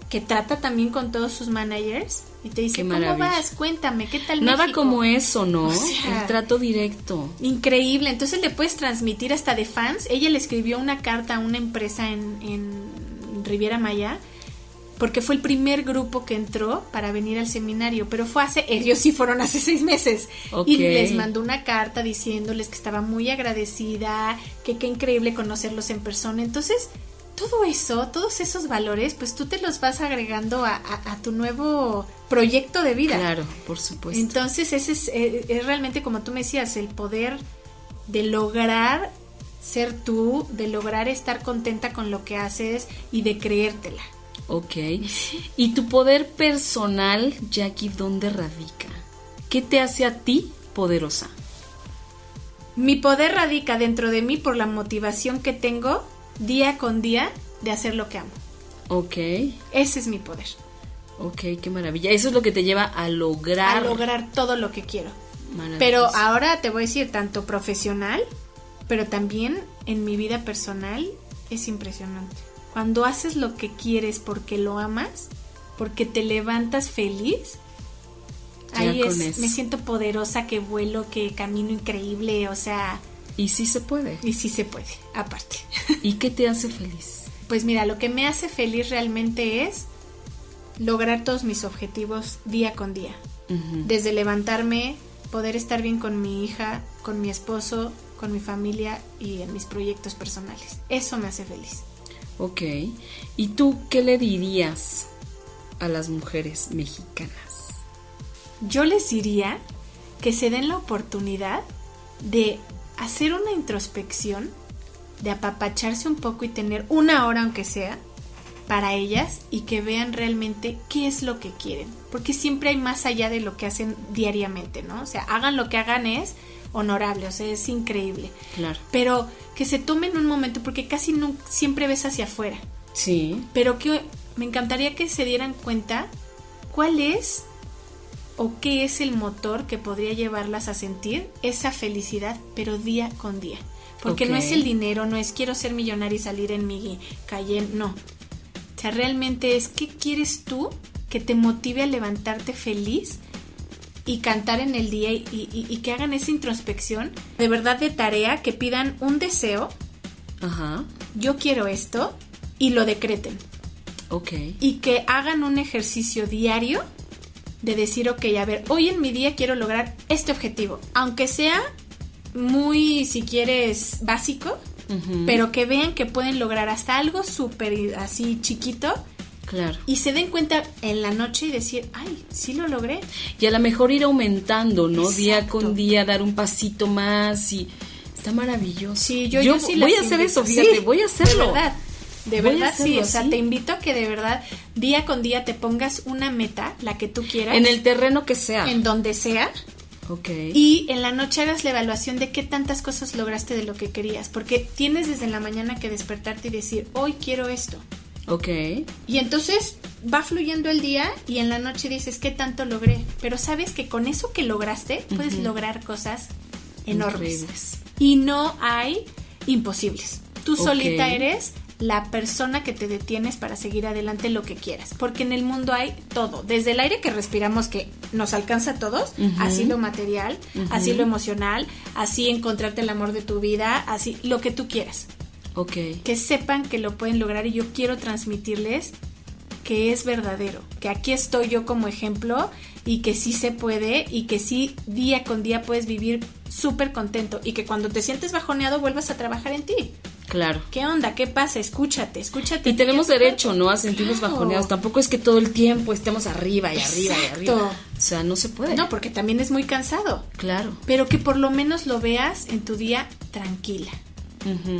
que trata también con todos sus managers y te dice, "¿Cómo vas? Cuéntame, ¿qué tal Nada México?" como eso, ¿no? O sea, el trato directo. Increíble, entonces le puedes transmitir hasta de fans. Ella le escribió una carta a una empresa en, en Riviera Maya porque fue el primer grupo que entró para venir al seminario, pero fue hace, ellos sí fueron hace seis meses. Ok. Y les mandó una carta diciéndoles que estaba muy agradecida, que qué increíble conocerlos en persona. Entonces, todo eso, todos esos valores, pues tú te los vas agregando a, a- a tu nuevo proyecto de vida. Claro, por supuesto. Entonces, ese es, eh, es realmente como tú me decías, el poder de lograr ser tú, de lograr estar contenta con lo que haces y de creértela. Ok. ¿Y tu poder personal, Jackie, dónde radica? ¿Qué te hace a ti poderosa? Mi poder radica dentro de mí por la motivación que tengo día con día de hacer lo que amo. Ok, Ese es mi poder. ok, qué maravilla. Eso es lo que te lleva a lograr. A lograr todo lo que quiero. Pero ahora te voy a decir, tanto profesional, pero también en mi vida personal, es impresionante. Cuando haces lo que quieres porque lo amas, porque te levantas feliz, Ya ahí es, eso. me siento poderosa, que vuelo, que camino increíble, o sea, Y sí se puede. y sí se puede, aparte. ¿Y qué te hace feliz? Pues mira, lo que me hace feliz realmente es lograr todos mis objetivos día con día. Desde levantarme, poder estar bien con mi hija, con mi esposo, con mi familia y en mis proyectos personales. Eso me hace feliz. Ok. ¿Y tú qué le dirías a las mujeres mexicanas? Yo les diría que se den la oportunidad de hacer una introspección, de apapacharse un poco y tener una hora aunque sea para ellas y que vean realmente qué es lo que quieren, porque siempre hay más allá de lo que hacen diariamente, ¿no? O sea, hagan lo que hagan es honorable, o sea, es increíble, Claro. pero que se tomen un momento porque casi no siempre ves hacia afuera, Sí. pero que me encantaría que se dieran cuenta cuál es o qué es el motor que podría llevarlas a sentir esa felicidad, pero día con día. Porque no es el dinero, no es quiero ser millonario y salir en mi calle, no. O sea, realmente es qué quieres tú que te motive a levantarte feliz y cantar en el día y, y- y que hagan esa introspección de verdad de tarea, que pidan un deseo, Ajá. yo quiero esto, y lo decreten Ok. y que hagan un ejercicio diario de decir, ok, a ver, hoy en mi día quiero lograr este objetivo, aunque sea muy, si quieres, básico, pero que vean que pueden lograr hasta algo súper así chiquito Claro. y se den cuenta en la noche y decir, ay, sí lo logré. Y a lo mejor ir aumentando, ¿no? Día con día, dar un pasito más y está maravilloso. Sí, yo, yo, sí voy a hacer invito. eso, fíjate, Sí, voy a hacerlo. De verdad. De Voy verdad, sí. O sea, te invito a que de verdad, día con día, te pongas una meta, la que tú quieras, En el terreno que sea. en donde sea, Ok. Y en la noche hagas la evaluación de qué tantas cosas lograste de lo que querías, porque tienes desde la mañana que despertarte y decir, hoy quiero esto. Ok. Y entonces va fluyendo el día y en la noche dices, ¿qué tanto logré? Pero sabes que con eso que lograste puedes lograr cosas enormes. Increíbles. Y no hay imposibles. Tú solita eres la persona que te detienes para seguir adelante lo que quieras, porque en el mundo hay todo, desde el aire que respiramos que nos alcanza a todos, así lo material, así lo emocional, así encontrarte el amor de tu vida, así lo que tú quieras. Ok. Que sepan que lo pueden lograr y yo quiero transmitirles que es verdadero, que aquí estoy yo como ejemplo y que sí se puede y que sí día con día puedes vivir súper contento y que cuando te sientes bajoneado vuelvas a trabajar en ti. Claro. ¿Qué onda? ¿Qué pasa? Escúchate, escúchate. Y tenemos derecho, ¿no? A sentirnos Claro. bajoneados. Tampoco es que todo el tiempo estemos arriba y arriba y arriba. O sea, no se puede. No, porque también es muy cansado. Claro. Pero que por lo menos lo veas en tu día tranquila.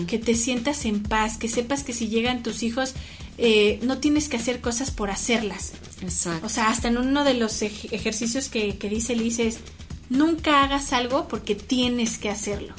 Que te sientas en paz, que sepas que si llegan tus hijos eh, no tienes que hacer cosas por hacerlas. Exacto. O sea, hasta en uno de los ej- ejercicios que, que dice Liz es, nunca hagas algo porque tienes que hacerlo.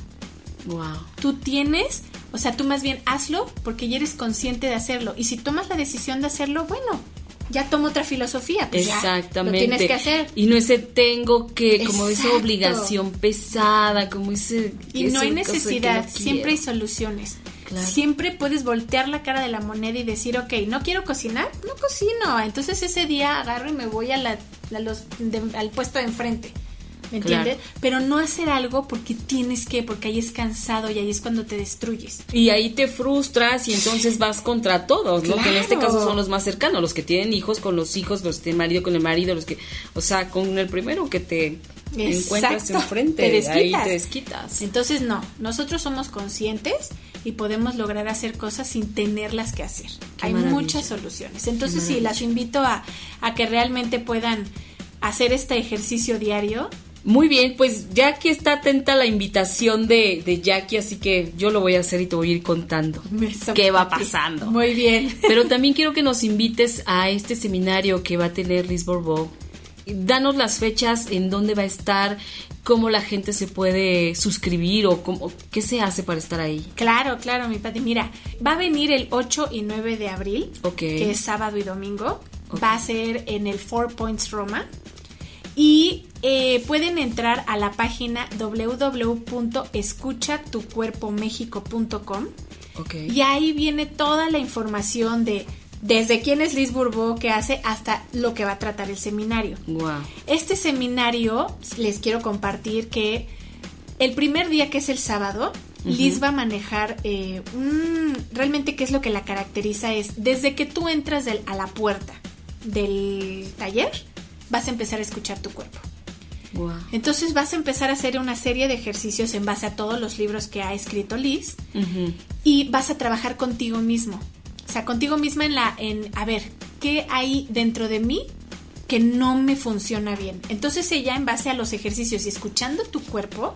wow. Tú tienes, O sea, tú más bien hazlo porque ya eres consciente de hacerlo. Y si tomas la decisión de hacerlo, bueno, ya tomo otra filosofía. Pues Exactamente. Ya, lo tienes que hacer. Y no ese tengo que, como esa obligación pesada, como ese... Y no hay necesidad, siempre hay soluciones. Siempre puedes voltear la cara de la moneda y decir, ok, no quiero cocinar, no cocino. Entonces ese día agarro y me voy a la, los, al puesto de enfrente. ¿Me entiendes? Pero no hacer algo porque tienes que, porque ahí es cansado y ahí es cuando te destruyes. Y ahí te frustras y entonces vas contra todos, ¿no? Que en este caso son los más cercanos, los que tienen hijos con los hijos, los que tienen marido con el marido, los que, o sea, con el primero que te encuentras enfrente, te ahí te desquitas. Entonces, no, nosotros somos conscientes y podemos lograr hacer cosas sin tenerlas que hacer. Hay muchas soluciones. Entonces, sí, las invito a, a que realmente puedan hacer este ejercicio diario. Muy bien, pues ya que está atenta la invitación de, de Jackie, así que yo lo voy a hacer y te voy a ir contando qué va pasando. Muy bien. Pero también quiero que nos invites a este seminario que va a tener Liz Bourbeau. Danos las fechas, en dónde va a estar, cómo la gente se puede suscribir o cómo, qué se hace para estar ahí. Claro, claro, mi Pati. Mira, va a venir el 8 y 9 de abril, que es sábado y domingo. Va a ser en el Four Points Roma. Y eh, pueden entrar a la página www.escuchatucuerpomexico.com. Okay. Y ahí viene toda la información de desde quién es Liz Bourbeau, qué hace, hasta lo que va a tratar el seminario. Este seminario, les quiero compartir que el primer día, que es el sábado, Liz va a manejar eh, realmente qué es lo que la caracteriza es, desde que tú entras a la puerta del taller, vas a empezar a escuchar tu cuerpo. Entonces vas a empezar a hacer una serie de ejercicios en base a todos los libros que ha escrito Liz y vas a trabajar contigo mismo. O sea, contigo misma en la, en, a ver, ¿qué hay dentro de mí que no me funciona bien? Entonces ella, en base a los ejercicios y escuchando tu cuerpo,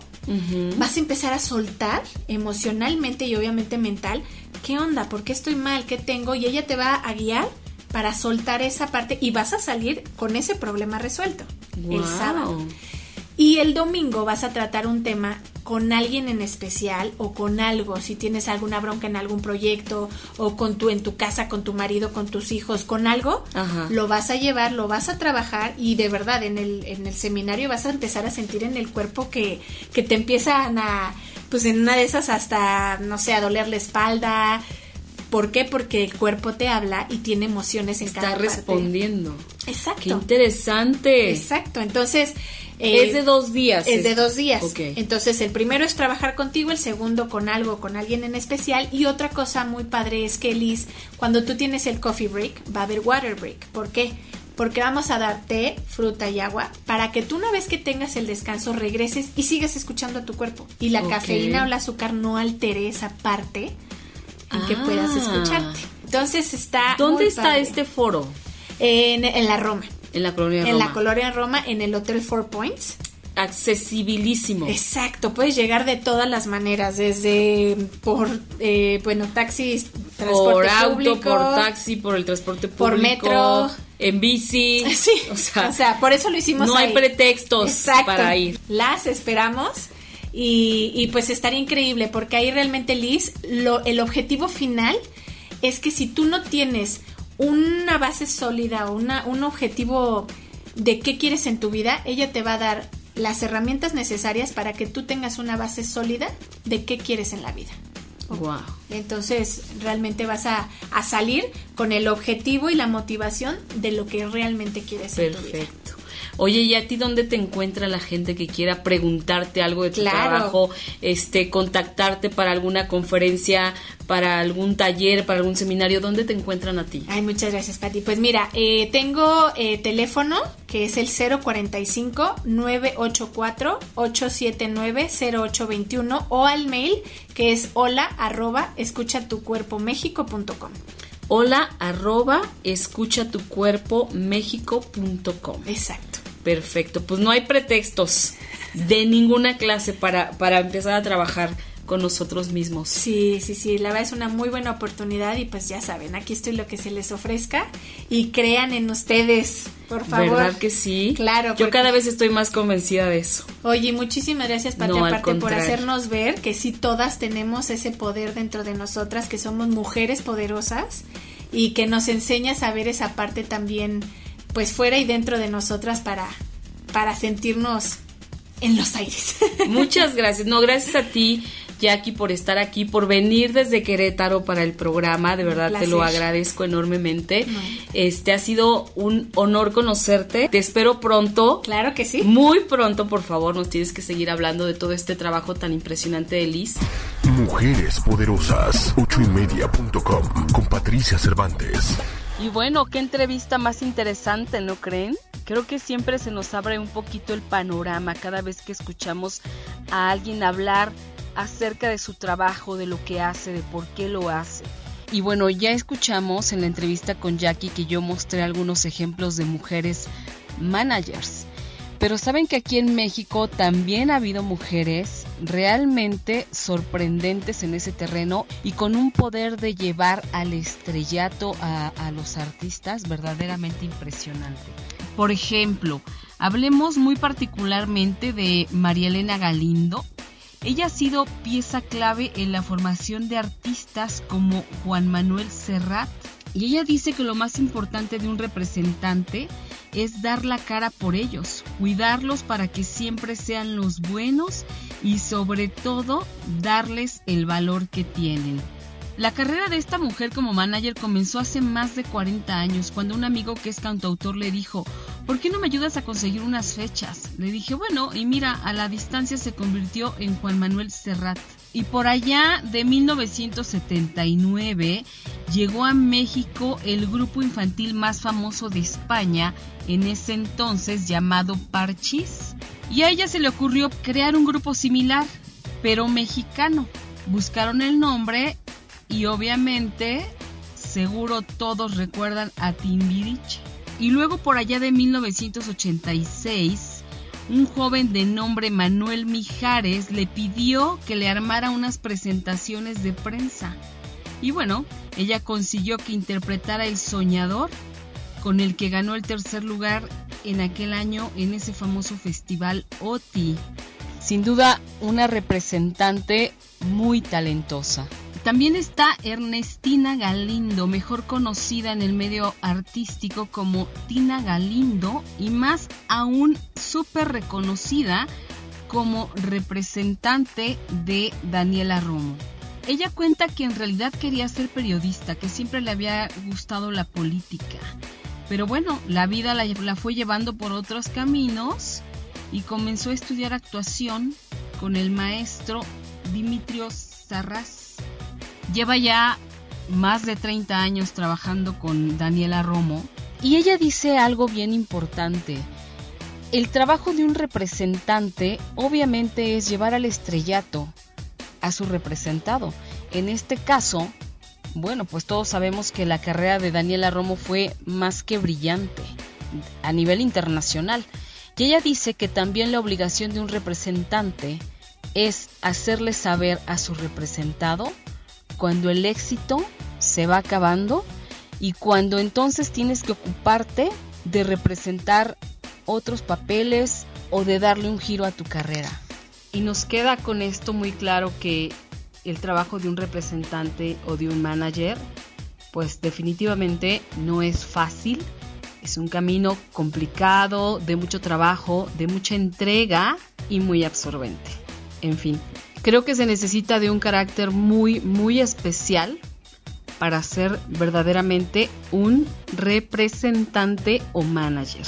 vas a empezar a soltar emocionalmente y obviamente mental, ¿qué onda? ¿Por qué estoy mal? ¿Qué tengo? Y ella te va a guiar para soltar esa parte y vas a salir con ese problema resuelto el sábado. Y el domingo vas a tratar un tema con alguien en especial o con algo, si tienes alguna bronca en algún proyecto o con tu en tu casa, con tu marido, con tus hijos, con algo, lo vas a llevar, lo vas a trabajar y de verdad en el, en el seminario vas a empezar a sentir en el cuerpo que, que te empiezan a, pues en una de esas hasta, no sé, a doler la espalda, ¿Por qué? Porque el cuerpo te habla y tiene emociones en Está cada parte. respondiendo. Exacto. Qué interesante. Exacto. Entonces, es de dos días. Es, de dos días. Entonces, el primero es trabajar contigo, el segundo con algo, con alguien en especial. Y otra cosa muy padre es que, Liz, cuando tú tienes el coffee break, va a haber water break. ¿Por qué? Porque vamos a dar té, fruta y agua para que tú una vez que tengas el descanso regreses y sigas escuchando a tu cuerpo. Y la cafeína o el azúcar no altere esa parte en que puedas ah. escucharte. Entonces está... ¿Dónde está este foro? En, en la Roma. En la colonia Roma. En la colonia Roma, en el Hotel Four Points. Accesibilísimo. Exacto, puedes llegar de todas las maneras, desde por, eh, bueno, taxis, transporte por auto, público, por taxi, por el transporte público, por metro, en bici. Sí, o sea, por eso lo hicimos. No hay pretextos para ir. Las esperamos. Y, y, pues estaría increíble porque ahí realmente Liz, lo, el objetivo final es que si tú no tienes una base sólida o una, un objetivo de qué quieres en tu vida, ella te va a dar las herramientas necesarias para que tú tengas una base sólida de qué quieres en la vida. Wow. Entonces realmente vas a, a, salir con el objetivo y la motivación de lo que realmente quieres en tu vida. Oye, ¿y a ti dónde te encuentra la gente que quiera preguntarte algo de tu trabajo, este, contactarte para alguna conferencia, para algún taller, para algún seminario? ¿Dónde te encuentran a ti? Ay, muchas gracias, Pati. Pues mira, eh, tengo eh, teléfono que es el 045-984-879-0821 o al mail que es hola arroba escuchatucuerpomexico.com hola arroba escuchatucuerpomexico.com Exacto. Perfecto, pues no hay pretextos de ninguna clase para, para empezar a trabajar con nosotros mismos. Sí, sí, sí, la verdad es una muy buena oportunidad y pues ya saben, aquí estoy lo que se les ofrezca y crean en ustedes, por favor. ¿Verdad que sí? Claro. Yo cada vez estoy más convencida de eso. Oye, muchísimas gracias, Patria, aparte por hacernos ver que sí todas tenemos ese poder dentro de nosotras, que somos mujeres poderosas y que nos enseñas a ver esa parte también, pues fuera y dentro de nosotras para, para sentirnos en los aires. Muchas gracias. No, gracias a ti, Jackie, por estar aquí, por venir desde Querétaro para el programa. De verdad te lo agradezco enormemente. Este ha sido un honor conocerte. Te espero pronto. Claro que sí. Muy pronto, por favor. Nos tienes que seguir hablando de todo este trabajo tan impresionante de Liz. Mujeres Poderosas, ochoymedia.com con Patricia Cervantes. Y bueno, qué entrevista más interesante, ¿no creen? Creo que siempre se nos abre un poquito el panorama cada vez que escuchamos a alguien hablar acerca de su trabajo, de lo que hace, de por qué lo hace. Y bueno, ya escuchamos en la entrevista con Jackie que yo mostré algunos ejemplos de mujeres managers. Pero saben que aquí en México también ha habido mujeres realmente sorprendentes en ese terreno y con un poder de llevar al estrellato a, los artistas verdaderamente impresionante. Por ejemplo, hablemos muy particularmente de María Elena Galindo. Ella ha sido pieza clave en la formación de artistas como Juan Manuel Serrat y ella dice que lo más importante de un representante es dar la cara por ellos, cuidarlos para que siempre sean los buenos y sobre todo darles el valor que tienen. La carrera de esta mujer como manager comenzó hace más de 40 años, cuando un amigo que es cantautor le dijo, ¿por qué no me ayudas a conseguir unas fechas? Le dije, bueno, y mira, a la distancia se convirtió en Juan Manuel Serrat. Y por allá de 1979 llegó a México el grupo infantil más famoso de España, en ese entonces llamado Parchis. Y a ella se le ocurrió crear un grupo similar, pero mexicano. Buscaron el nombre y obviamente, seguro todos recuerdan a Timbiriche. Y luego por allá de 1986, un joven de nombre Manuel Mijares le pidió que le armara unas presentaciones de prensa. Y bueno, ella consiguió que interpretara El Soñador, con el que ganó el tercer lugar en aquel año en ese famoso festival OTI. Sin duda, una representante muy talentosa. También está Ernestina Galindo, mejor conocida en el medio artístico como Tina Galindo y más aún súper reconocida como representante de Daniela Romo. Ella cuenta que en realidad quería ser periodista, que siempre le había gustado la política. Pero bueno, la vida la, fue llevando por otros caminos y comenzó a estudiar actuación con el maestro Dimitrios Sarras Lleva ya más de 30 años trabajando con Daniela Romo y ella dice algo bien importante. El trabajo de un representante obviamente es llevar al estrellato a su representado. En este caso, bueno, pues todos sabemos que la carrera de Daniela Romo fue más que brillante a nivel internacional. Y ella dice que también la obligación de un representante es hacerle saber a su representado cuando el éxito se va acabando y cuando entonces tienes que ocuparte de representar otros papeles o de darle un giro a tu carrera. Y nos queda con esto muy claro que el trabajo de un representante o de un manager, pues definitivamente no es fácil, es un camino complicado, de mucho trabajo, de mucha entrega y muy absorbente. En fin, Creo que se necesita de un carácter muy, muy especial para ser verdaderamente un representante o manager.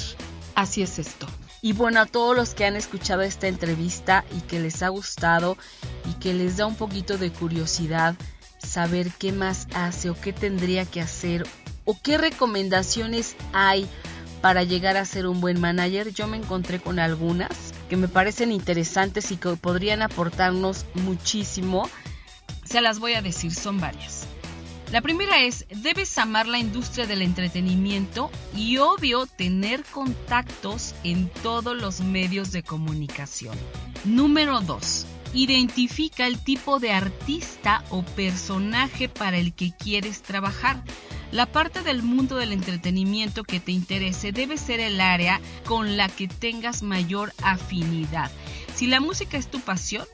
Así es esto. Y bueno, a todos los que han escuchado esta entrevista y que les ha gustado y que les da un poquito de curiosidad saber qué más hace o qué tendría que hacer o qué recomendaciones hay para llegar a ser un buen manager, yo me encontré con algunas que me parecen interesantes y que podrían aportarnos muchísimo. Se las voy a decir, son varias. La primera es, debes amar la industria del entretenimiento y obvio tener contactos en todos los medios de comunicación. Número 2. Identifica el tipo de artista o personaje para el que quieres trabajar. La parte del mundo del entretenimiento que te interese debe ser el área con la que tengas mayor afinidad. Si la música es tu pasión,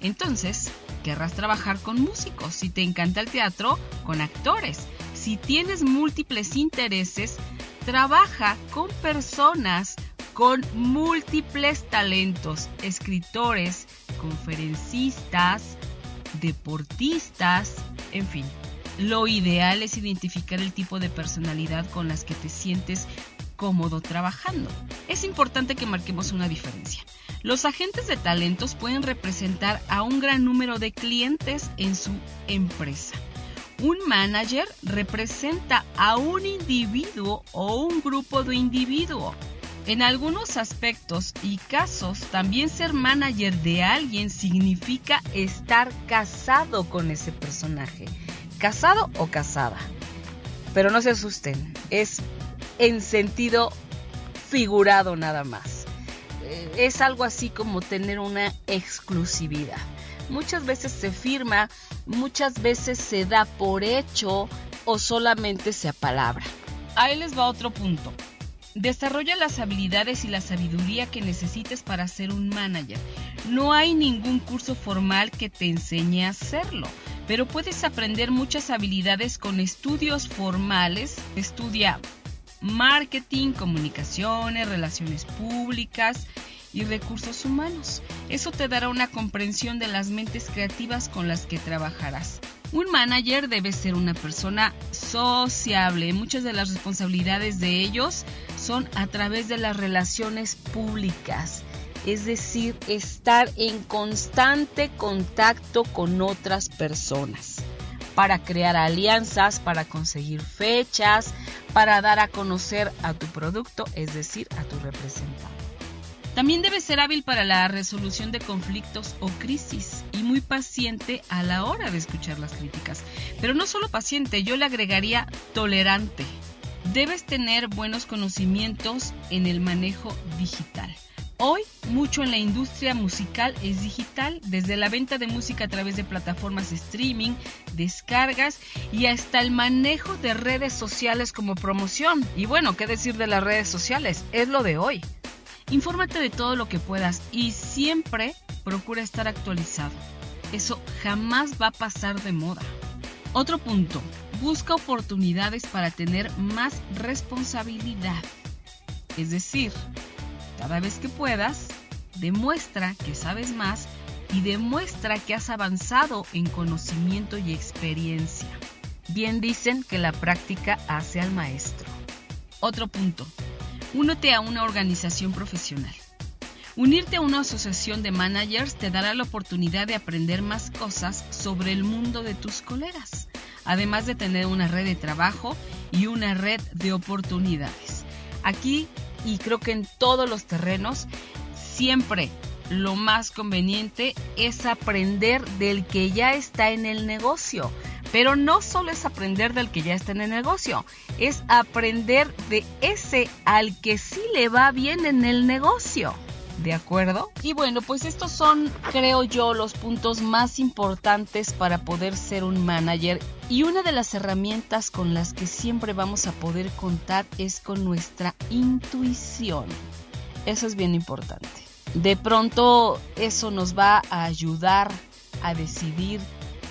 entonces querrás trabajar con músicos. Si te encanta el teatro, con actores. Si tienes múltiples intereses, trabaja con personas con múltiples talentos, escritores, conferencistas, deportistas, en fin. Lo ideal es identificar el tipo de personalidad con las que te sientes cómodo trabajando. Es importante que marquemos una diferencia. Los agentes de talentos pueden representar a un gran número de clientes en su empresa. Un manager representa a un individuo o un grupo de individuos. En algunos aspectos y casos, también ser manager de alguien significa estar casado con ese personaje. Casado o casada. Pero no se asusten, es en sentido figurado nada más. Eh, es algo así como tener una exclusividad. Muchas veces se firma, muchas veces se da por hecho o solamente se apalabra. Ahí les va otro punto. Desarrolla las habilidades y la sabiduría que necesites para ser un manager. No hay ningún curso formal que te enseñe a hacerlo, pero puedes aprender muchas habilidades con estudios formales. Estudia marketing, comunicaciones, relaciones públicas y recursos humanos. Eso te dará una comprensión de las mentes creativas con las que trabajarás. Un manager debe ser una persona sociable. Muchas de las responsabilidades de ellos son a través de las relaciones públicas. Es decir, estar en constante contacto con otras personas para crear alianzas, para conseguir fechas, para dar a conocer a tu producto, es decir, a tu representante. También debe ser hábil para la resolución de conflictos o crisis y muy paciente a la hora de escuchar las críticas. Pero no solo paciente, yo le agregaría tolerante. Debes tener buenos conocimientos en el manejo digital. Hoy mucho en la industria musical es digital, desde la venta de música a través de plataformas de streaming, descargas y hasta el manejo de redes sociales como promoción. Y bueno, ¿qué decir de las redes sociales? Es lo de hoy. Infórmate de todo lo que puedas y siempre procura estar actualizado. Eso jamás va a pasar de moda. Otro punto, busca oportunidades para tener más responsabilidad. Es decir, cada vez que puedas, demuestra que sabes más y demuestra que has avanzado en conocimiento y experiencia. Bien dicen que la práctica hace al maestro. Otro punto, Únete a una organización profesional. Unirte a una asociación de managers te dará la oportunidad de aprender más cosas sobre el mundo de tus colegas, además de tener una red de trabajo y una red de oportunidades. Aquí, y creo que en todos los terrenos, siempre lo más conveniente es aprender del que ya está en el negocio. Pero no solo es aprender del que ya está en el negocio, es aprender de ese al que sí le va bien en el negocio. ¿De acuerdo? Y bueno, pues estos son, creo yo, los puntos más importantes para poder ser un manager. Y una de las herramientas con las que siempre vamos a poder contar es con nuestra intuición. Eso es bien importante. De pronto eso nos va a ayudar a decidir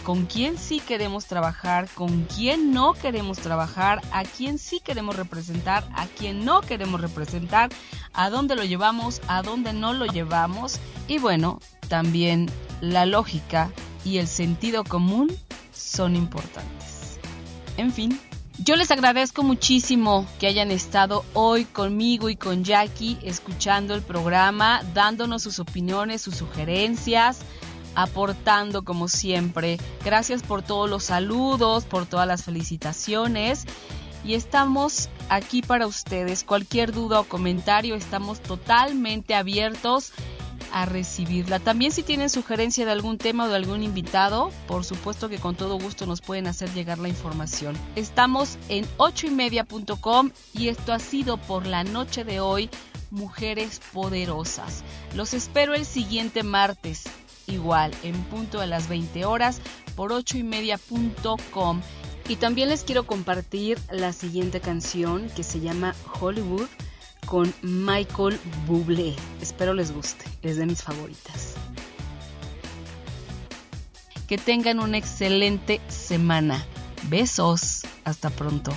con quién sí queremos trabajar, con quién no queremos trabajar, a quién sí queremos representar, a quién no queremos representar, a dónde lo llevamos, a dónde no lo llevamos y bueno, también la lógica y el sentido común son importantes. En fin, yo les agradezco muchísimo que hayan estado hoy conmigo y con Jackie escuchando el programa, dándonos sus opiniones, sus sugerencias aportando como siempre. Gracias por todos los saludos, por todas las felicitaciones. Y estamos aquí para ustedes. Cualquier duda o comentario, estamos totalmente abiertos a recibirla. También si tienen sugerencia de algún tema o de algún invitado, por supuesto que con todo gusto nos pueden hacer llegar la información. Estamos en ochoymedia.com y esto ha sido por la noche de hoy, Mujeres Poderosas. Los espero el siguiente martes igual en punto de las 20 horas por 8 y media.com. Y también les quiero compartir la siguiente canción que se llama Hollywood con Michael Bublé. Espero les guste, es de mis favoritas. Que tengan una excelente semana. Besos, hasta pronto.